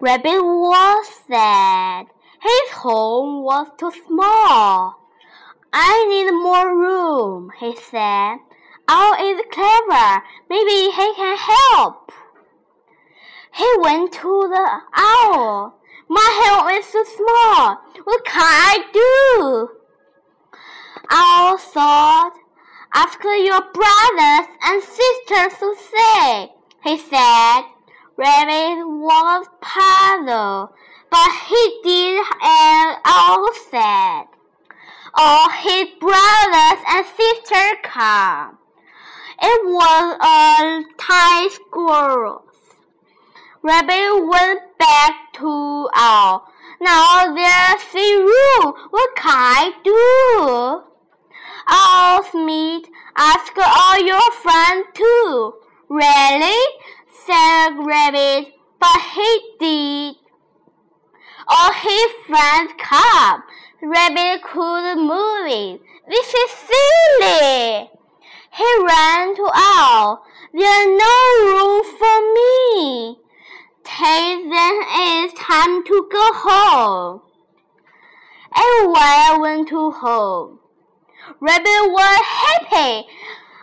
Rabbit was sad. His home was too small. I need more room, he said. Owl is clever. Maybe he can help. He went to the owl. My home is too small. What can I do? Owl thought. Ask your brothers and sisters to say, he said. Rabbit was puzzled, but he did as Owl said. All his brothers and sisters come. It was a tiny squirrel. Rabbit went back to Owl. Now there's the room. What can I do? Owl Smith, ask all your friends too. Really? Said Rabbit, but he did. All his friends come. Rabbit couldn't move it. This is silly. He ran to Owl. There's no room for me. Tell then it's time to go home. Everyone went to home. Rabbit was happy.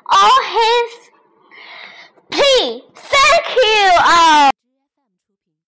All his